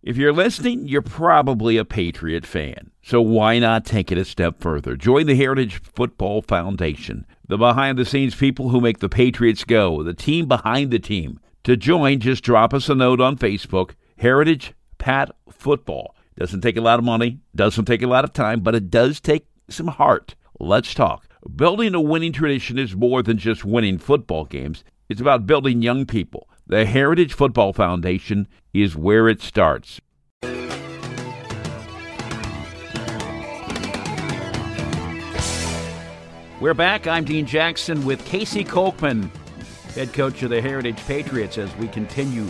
If you're listening, you're probably a Patriot fan. So why not take it a step further? Join the Heritage Football Foundation, the behind the scenes people who make the Patriots go, the team behind the team. To join, just drop us a note on Facebook, Heritage Pat Football. Doesn't take a lot of money, doesn't take a lot of time, but it does take some heart. Let's talk. Building a winning tradition is more than just winning football games. It's about building young people. The Heritage Football Foundation is where it starts. We're back. I'm Dean Jackson with Casey Kolkman, head coach of the Heritage Patriots, as we continue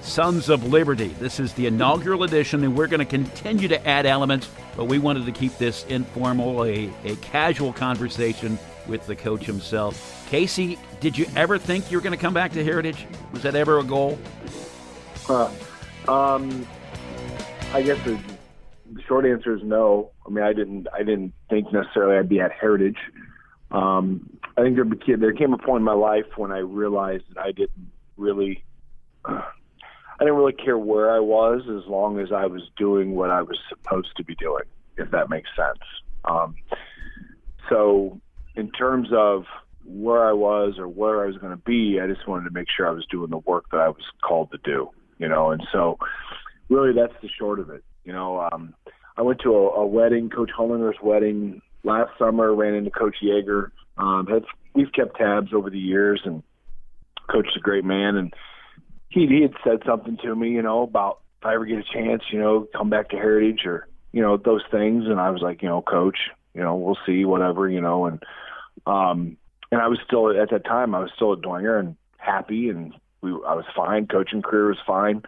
Sons of Liberty. This is the inaugural edition, and we're going to continue to add elements, but we wanted to keep this informal, a, a casual conversation with the coach himself. Casey, did you ever think you were going to come back to Heritage? Was that ever a goal? Uh, um, I guess the, short answer is no. I mean, I didn't. I didn't think necessarily I'd be at Heritage. Um, I think there, there came a point in my life when I realized that I didn't really. I didn't really care where I was as long as I was doing what I was supposed to be doing, if that makes sense. Um, so, in terms of where I was or where I was going to be, I just wanted to make sure I was doing the work that I was called to do, you know. And so, really, that's the short of it. You know, um, I went to a, a wedding, Coach Hollinger's wedding last summer. Ran into Coach Yeager. Um, had, we've kept tabs over the years, and Coach is a great man, and he he had said something to me, you know, about if I ever get a chance, you know, come back to Heritage or you know those things, and I was like, you know, Coach, you know, we'll see, whatever, you know, and um, and I was still at that time, I was still at Dwenger and happy, and we I was fine, coaching career was fine,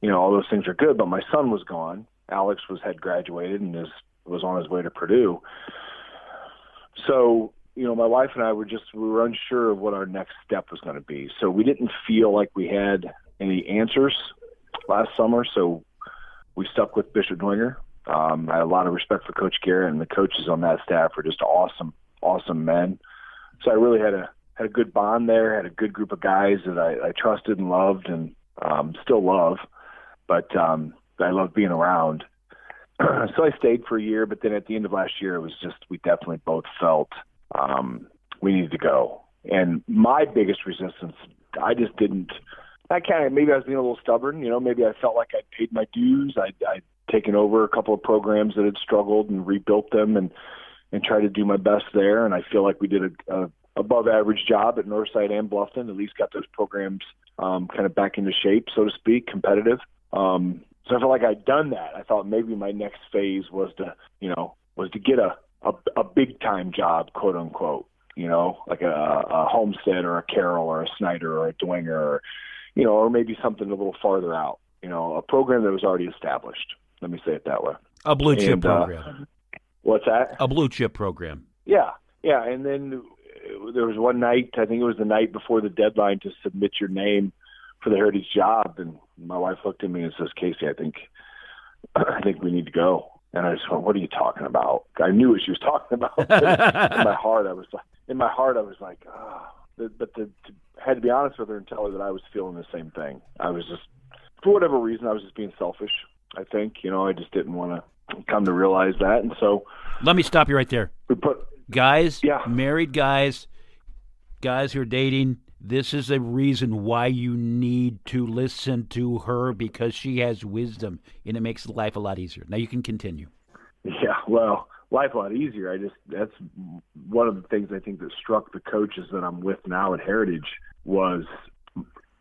you know, all those things are good, but my son was gone. Alex was had graduated and is was on his way to Purdue. So you know, my wife and I were just we were unsure of what our next step was going to be. So we didn't feel like we had any answers last summer. So we stuck with Bishop Dwenger. Um, I had a lot of respect for Coach Garrett, and the coaches on that staff are just awesome, awesome men. So I really had a had a good bond there. Had a good group of guys that I, I trusted and loved, and um, still love. But um, I love being around. so I stayed for a year, but then at the end of last year, it was just we definitely both felt um, we needed to go. And my biggest resistance, I just didn't. I kind of maybe I was being a little stubborn. You know, maybe I felt like I'd paid my dues. I'd, I'd taken over a couple of programs that had struggled and rebuilt them, and and tried to do my best there. And I feel like we did a, a above average job at Northside and Bluffton. At least got those programs um, kind of back into shape, so to speak, competitive. Um, so I felt like I'd done that. I thought maybe my next phase was to, you know, was to get a a, a big time job, quote unquote. You know, like a, a Homestead or a Carroll or a Snider or a Dwenger, or you know, or maybe something a little farther out. You know, a program that was already established. Let me say it that way. A blue chip and, uh, program. Uh, what's that? A blue chip program. Yeah, yeah. And then there was one night. I think it was the night before the deadline to submit your name for the Heritage job, and my wife looked at me and says, "Casey, I think, I think we need to go." And I just went, "What are you talking about?" I knew what she was talking about. in my heart, I was like, in my heart, I was like, oh. but the, to, had to be honest with her and tell her that I was feeling the same thing. I was just, for whatever reason, I was just being selfish. I think, you know, I just didn't want to come to realize that, and so. Let me stop you right there. We put guys, yeah. married guys, guys who are dating this is a reason why you need to listen to her because she has wisdom and it makes life a lot easier. Now you can continue. Yeah, well, life a lot easier. I just that's one of the things I think that struck the coaches that I'm with now at Heritage was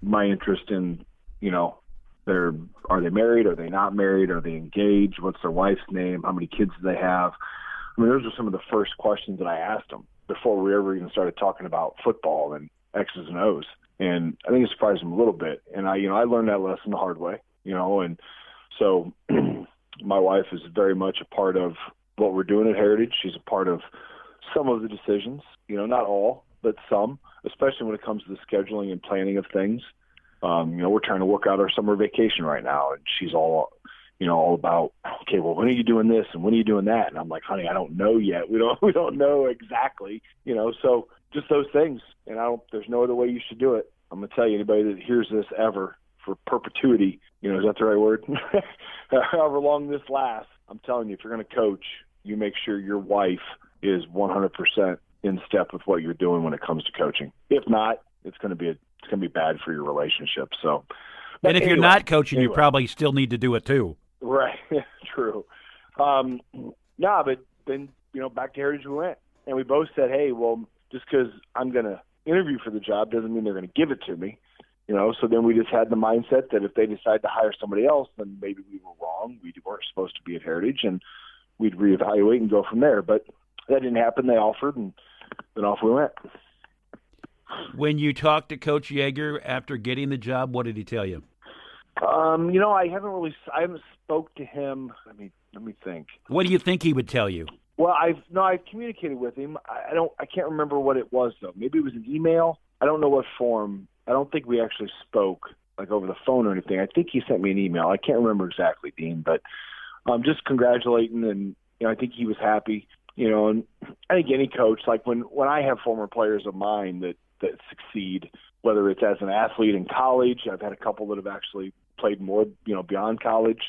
my interest in, you know, they're are they married? Are they not married? Are they engaged? What's their wife's name? How many kids do they have? I mean, those are some of the first questions that I asked them before we ever even started talking about football and X's and O's. And I think it surprised them a little bit. And I, you know, I learned that lesson the hard way, you know, and so my wife is very much a part of what we're doing at Heritage. She's a part of some of the decisions, you know, not all, but some, especially when it comes to the scheduling and planning of things. Um, you know, we're trying to work out our summer vacation right now, and she's all, you know, all about, okay, well, when are you doing this and when are you doing that? And I'm like, honey, I don't know yet. We don't, we don't know exactly, you know. So just those things. And I don't. There's no other way you should do it. I'm gonna tell you, anybody that hears this ever for perpetuity. You know, is that the right word? However long this lasts, I'm telling you, if you're going to coach, you make sure your wife is 100% in step with what you're doing when it comes to coaching. If not, it's going to be a, it's going to be bad for your relationship. So, and if anyway, you're not coaching, anyway. you probably still need to do it too. Right. True. Um, nah, but then you know, back to Heritage we went, and we both said, hey, well, just because I'm going to interview for the job doesn't mean they're going to give it to me. You know, so then we just had the mindset that if they decide to hire somebody else, then maybe we were wrong. We weren't supposed to be at Heritage, and we'd reevaluate and go from there. But that didn't happen. They offered, and then off we went. When you talked to Coach Yeager after getting the job, what did he tell you? Um, you know, I haven't really, I haven't spoke to him. Let me let me think. What do you think he would tell you? Well, I've no, I've communicated with him. I, I don't, I can't remember what it was though. Maybe it was an email. I don't know what form. I don't think we actually spoke like over the phone or anything. I think he sent me an email. I can't remember exactly, Dean, but um, just congratulating and you know, I think he was happy. You know, and I think any coach, like when when I have former players of mine that that succeed, whether it's as an athlete in college, I've had a couple that have actually played more, you know, beyond college,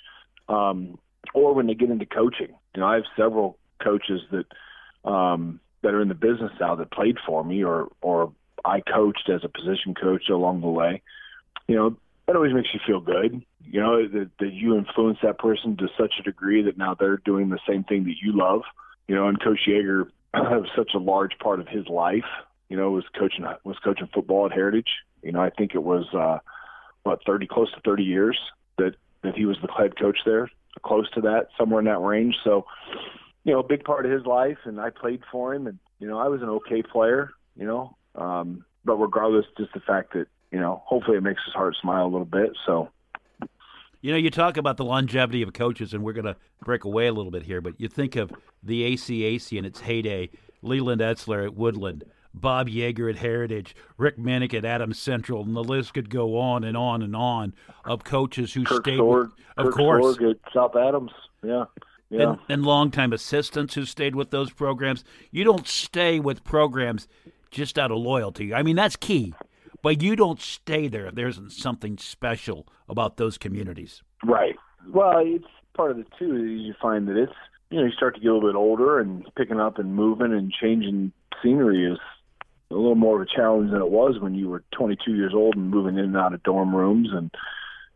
um, or when they get into coaching. You know, I have several coaches that um, that are in the business now that played for me, or or I coached as a position coach along the way. You know, that always makes you feel good. You know that, that you influence that person to such a degree that now they're doing the same thing that you love. You know, and Coach Yeager was such a large part of his life. You know, was coaching was coaching football at Heritage. You know, I think it was uh, what thirty, close to thirty years that that he was the head coach there, close to that, somewhere in that range. So, you know, a big part of his life, and I played for him, and you know, I was an okay player. You know, um, but regardless, just the fact that you know, hopefully it makes his heart smile a little bit. So, you know, you talk about the longevity of coaches, and we're going to break away a little bit here, but you think of the ACAC in its heyday, Leland Etzler at Woodlan, Bob Yeager at Heritage, Rick Minnick at Adams Central, and the list could go on and on and on of coaches who Kirk stayed. With, of Kirk course, Sorg at South Adams, yeah. Yeah. And, and longtime assistants who stayed with those programs. You don't stay with programs just out of loyalty. I mean, that's key. But you don't stay there. if there isn't something special about those communities. Right. Well, it's part of the too. You find that it's you know you start to get a little bit older and picking up and moving and changing scenery is a little more of a challenge than it was when you were 22 years old and moving in and out of dorm rooms and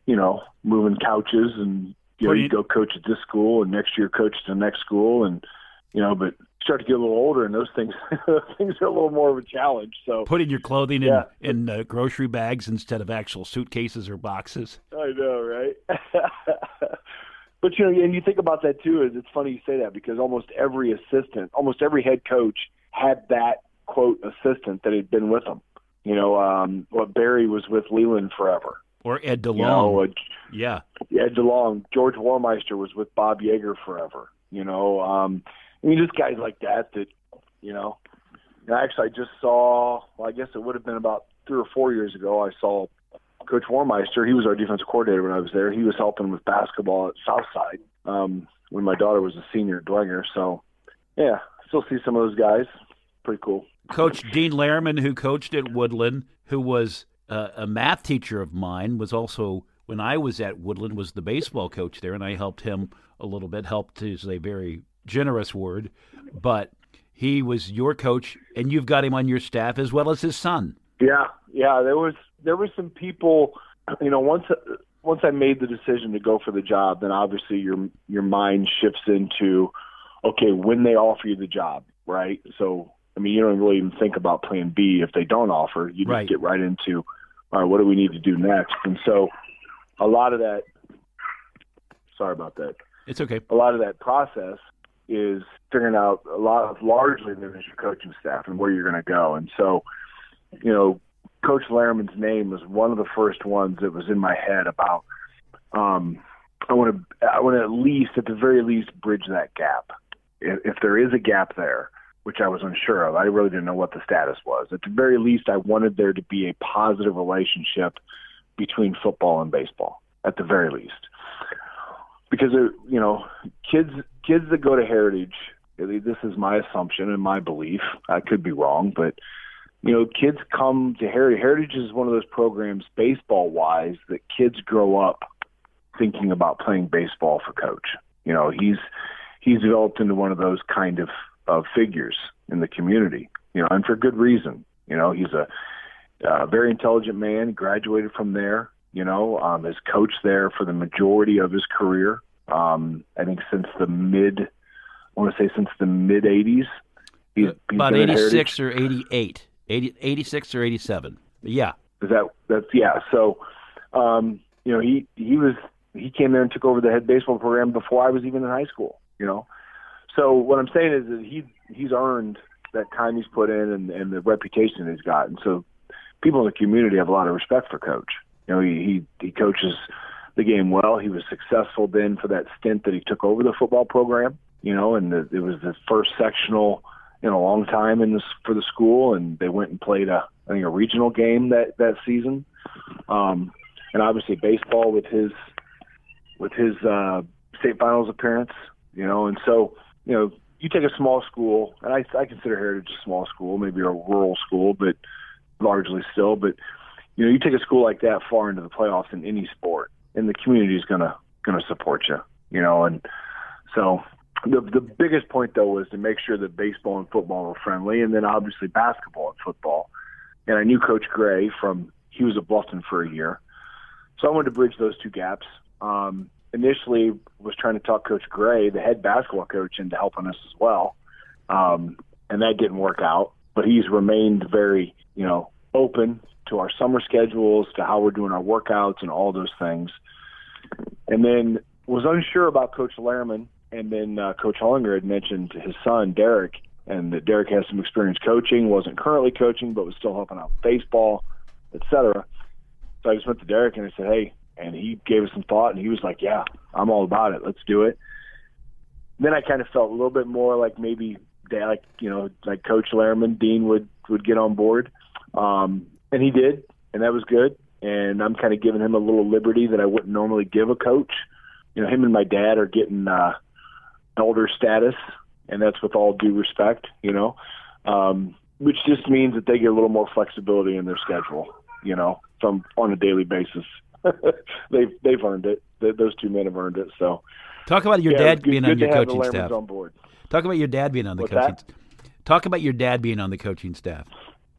you know moving couches and you know you go coach at this school and next year coach at the next school and you know but start to get a little older and those things things are a little more of a challenge so. Putting your clothing yeah. in in uh, grocery bags instead of actual suitcases or boxes. I know right? But you know and you think about that too is it's funny you say that because almost every assistant almost every head coach had that quote assistant that had been with them. You know, um, what Barry was with Leland forever. Or Ed DeLong. You know, uh, yeah. Ed DeLong. George Warmeister was with Bob Yeager forever. You know, um, I mean, just guys like that that, you know, and actually I just saw, well, I guess it would have been about three or four years ago, I saw Coach Warmeister. He was our defensive coordinator when I was there. He was helping with basketball at Southside um, when my daughter was a senior at Dwenger. So, yeah, still see some of those guys. Pretty cool. Coach Dean Lehrman, who coached at Woodlan, who was uh, a math teacher of mine, was also when I was at Woodlan was the baseball coach there, and I helped him a little bit. Helped is a very generous word, but he was your coach, and you've got him on your staff as well as his son. Yeah, yeah. There was there were some people, you know, once once I made the decision to go for the job, then obviously your your mind shifts into, okay, when they offer you the job, right? So I mean, you don't really even think about plan B if they don't offer. You just right. get right into, all right, what do we need to do next? And so a lot of that, sorry about that. It's okay. A lot of that process is figuring out a lot of largely the initial coaching staff and where you're going to go. And so, you know, Coach Lehrman's name was one of the first ones that was in my head about, um, I want to, I want to at least, at the very least, bridge that gap. If, if there is a gap there, which I was unsure of. I really didn't know what the status was. At the very least, I wanted there to be a positive relationship between football and baseball. At the very least, because uh, you know, kids kids that go to Heritage. This is my assumption and my belief. I could be wrong, but you know, kids come to Heritage. Heritage is one of those programs, baseball wise, that kids grow up thinking about playing baseball for coach. You know, he's he's developed into one of those kind of of figures in the community. You know, and for good reason. You know, he's a, a very intelligent man. Graduated from there. You know, um, has coached there for the majority of his career. Um, I think since the mid, I want to say since the mid '80s. He's, he's about 86 or 88. 80, 86 or 87. Yeah. Is that that's yeah. So, um, you know, he he was he came there and took over the head baseball program before I was even in high school. You know, so what I'm saying is that he he's earned that time he's put in and, and the reputation he's gotten. So people in the community have a lot of respect for Coach. You know, he he, he coaches the game well. He was successful then for that stint that he took over the football program. You know, and the, it was the first sectional in a long time in this for the school, and they went and played a I think a regional game that that season. Um, and obviously baseball with his with his uh, state finals appearance, you know, and so you know you take a small school, and I, I consider Heritage a small school, maybe a rural school, but largely still. But you know, you take a school like that far into the playoffs in any sport, and the community is gonna gonna support you, you know, and so the the biggest point though was to make sure that baseball and football were friendly, and then obviously basketball and football. And I knew Coach Gray from he was at Bluffton for a year, so I wanted to bridge those two gaps. Um, initially, was trying to talk Coach Gray, the head basketball coach, into helping us as well, um, and that didn't work out. But he's remained very, you know, open to our summer schedules, to how we're doing our workouts, and all those things. And then was unsure about Coach Lehrman and then uh, Coach Hollinger had mentioned his son Derek, and that Derek has some experience coaching, wasn't currently coaching, but was still helping out baseball, etc. So I just went to Derek and I said, "Hey," and he gave us some thought, and he was like, "Yeah, I'm all about it. Let's do it." Then I kind of felt a little bit more like maybe like you know like Coach Lehrman, Dean would would get on board, um, and he did, and that was good. And I'm kind of giving him a little liberty that I wouldn't normally give a coach. You know, him and my dad are getting. uh elder status, and that's with all due respect, you know, um, which just means that they get a little more flexibility in their schedule, you know, from on a daily basis. they've they've earned it. They, those two men have earned it. So, talk about your yeah, dad good, being good on your coaching staff. On board. Talk about your dad being on the What's coaching. That? Talk about your dad being on the coaching staff.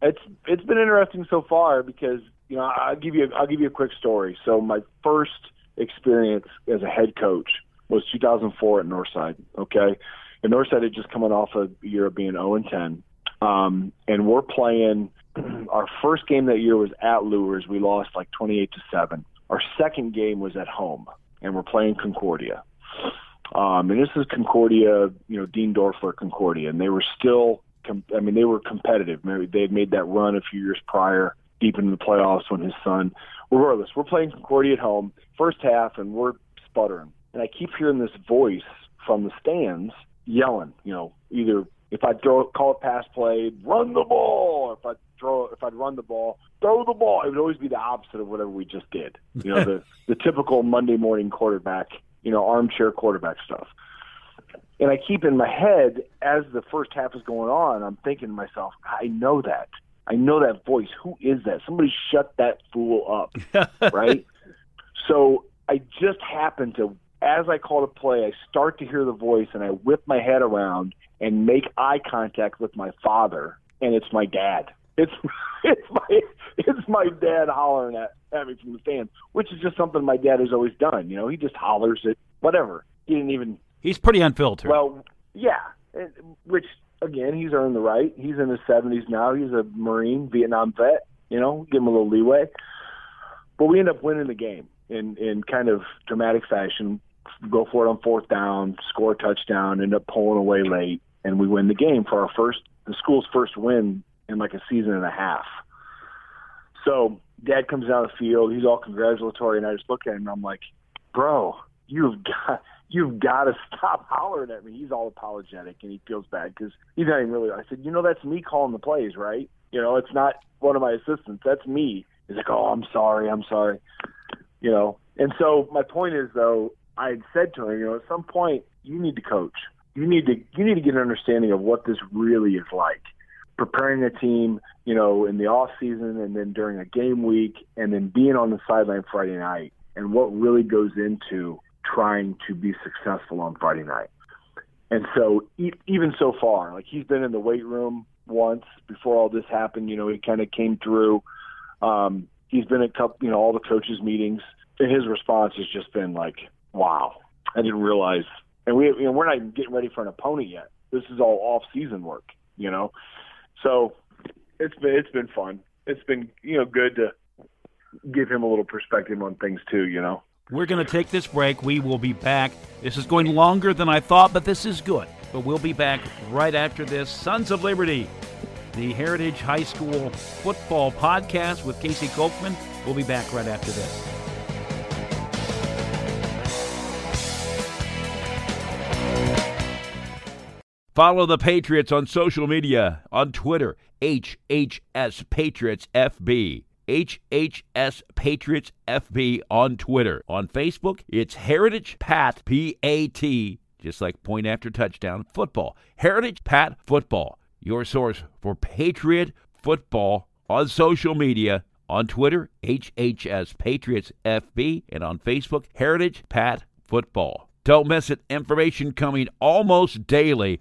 It's it's been interesting so far because you know I'll give you a, I'll give you a quick story. So my first experience as a head coach was 2004 at Northside. Okay, and Northside had just coming off a year of being 0 and 10, um, and we're playing. Our first game that year was at Luers. We lost like 28 to seven. Our second game was at home, and we're playing Concordia. Um, and this is Concordia, you know, Dean Dorfler Concordia, and they were still, com- I mean, they were competitive. Maybe they had made that run a few years prior, deep into the playoffs when his son. Regardless, we're playing Concordia at home, first half, and we're sputtering and I keep hearing this voice from the stands yelling, you know, either if I throw call it pass play, run the ball, or if I throw if I'd run the ball, throw the ball. It would always be the opposite of whatever we just did. You know, the the typical Monday morning quarterback, you know, armchair quarterback stuff. And I keep in my head as the first half is going on, I'm thinking to myself, I know that. I know that voice. Who is that? Somebody shut that fool up, right? So I just happened to as I call a play, I start to hear the voice and I whip my head around and make eye contact with my father, and it's my dad. It's it's my it's my dad hollering at, at me from the stands, which is just something my dad has always done. You know, he just hollers at whatever. He didn't even. He's pretty unfiltered. Well, yeah, which again, he's earned the right. He's in his seventies now. He's a Marine, Vietnam vet. You know, give him a little leeway. But we end up winning the game in in kind of dramatic fashion go for it on fourth down, score a touchdown, end up pulling away late, and we win the game for our first, the school's first win in like a season and a half. So dad comes down the field, he's all congratulatory, and I just look at him and I'm like, bro, you've got, you've got to stop hollering at me. He's all apologetic and he feels bad because he's not even really. I said, you know, that's me calling the plays, right? You know, it's not one of my assistants. That's me. He's like, oh, I'm sorry, I'm sorry. You know, and so my point is though, I had said to him, you know, at some point you need to coach. You need to you need to get an understanding of what this really is like. Preparing a team, you know, in the off season and then during a game week and then being on the sideline Friday night and what really goes into trying to be successful on Friday night. And so e- even so far, like he's been in the weight room once before all this happened, you know, he kind of came through. Um, he's been at couple, you know, all the coaches meetings and his response has just been like, wow, I didn't realize. And we, you know, we're not even getting ready for an opponent yet. This is all off season work, you know? So it's been, it's been fun. It's been, you know, good to give him a little perspective on things too, you know? We're going to take this break. We will be back. This is going longer than I thought, but this is good. But we'll be back right after this. Sons of Liberty, the Heritage High School football podcast with Casey Kolkman. We'll be back right after this. Follow the Patriots on social media on Twitter, HHS Patriots FB. HHS Patriots FB on Twitter. On Facebook, it's Heritage Pat P A T, just like point after touchdown football. Heritage Pat Football, your source for Patriot football on social media. On Twitter, HHS Patriots FB, and on Facebook, Heritage Pat Football. Don't miss it. Information coming almost daily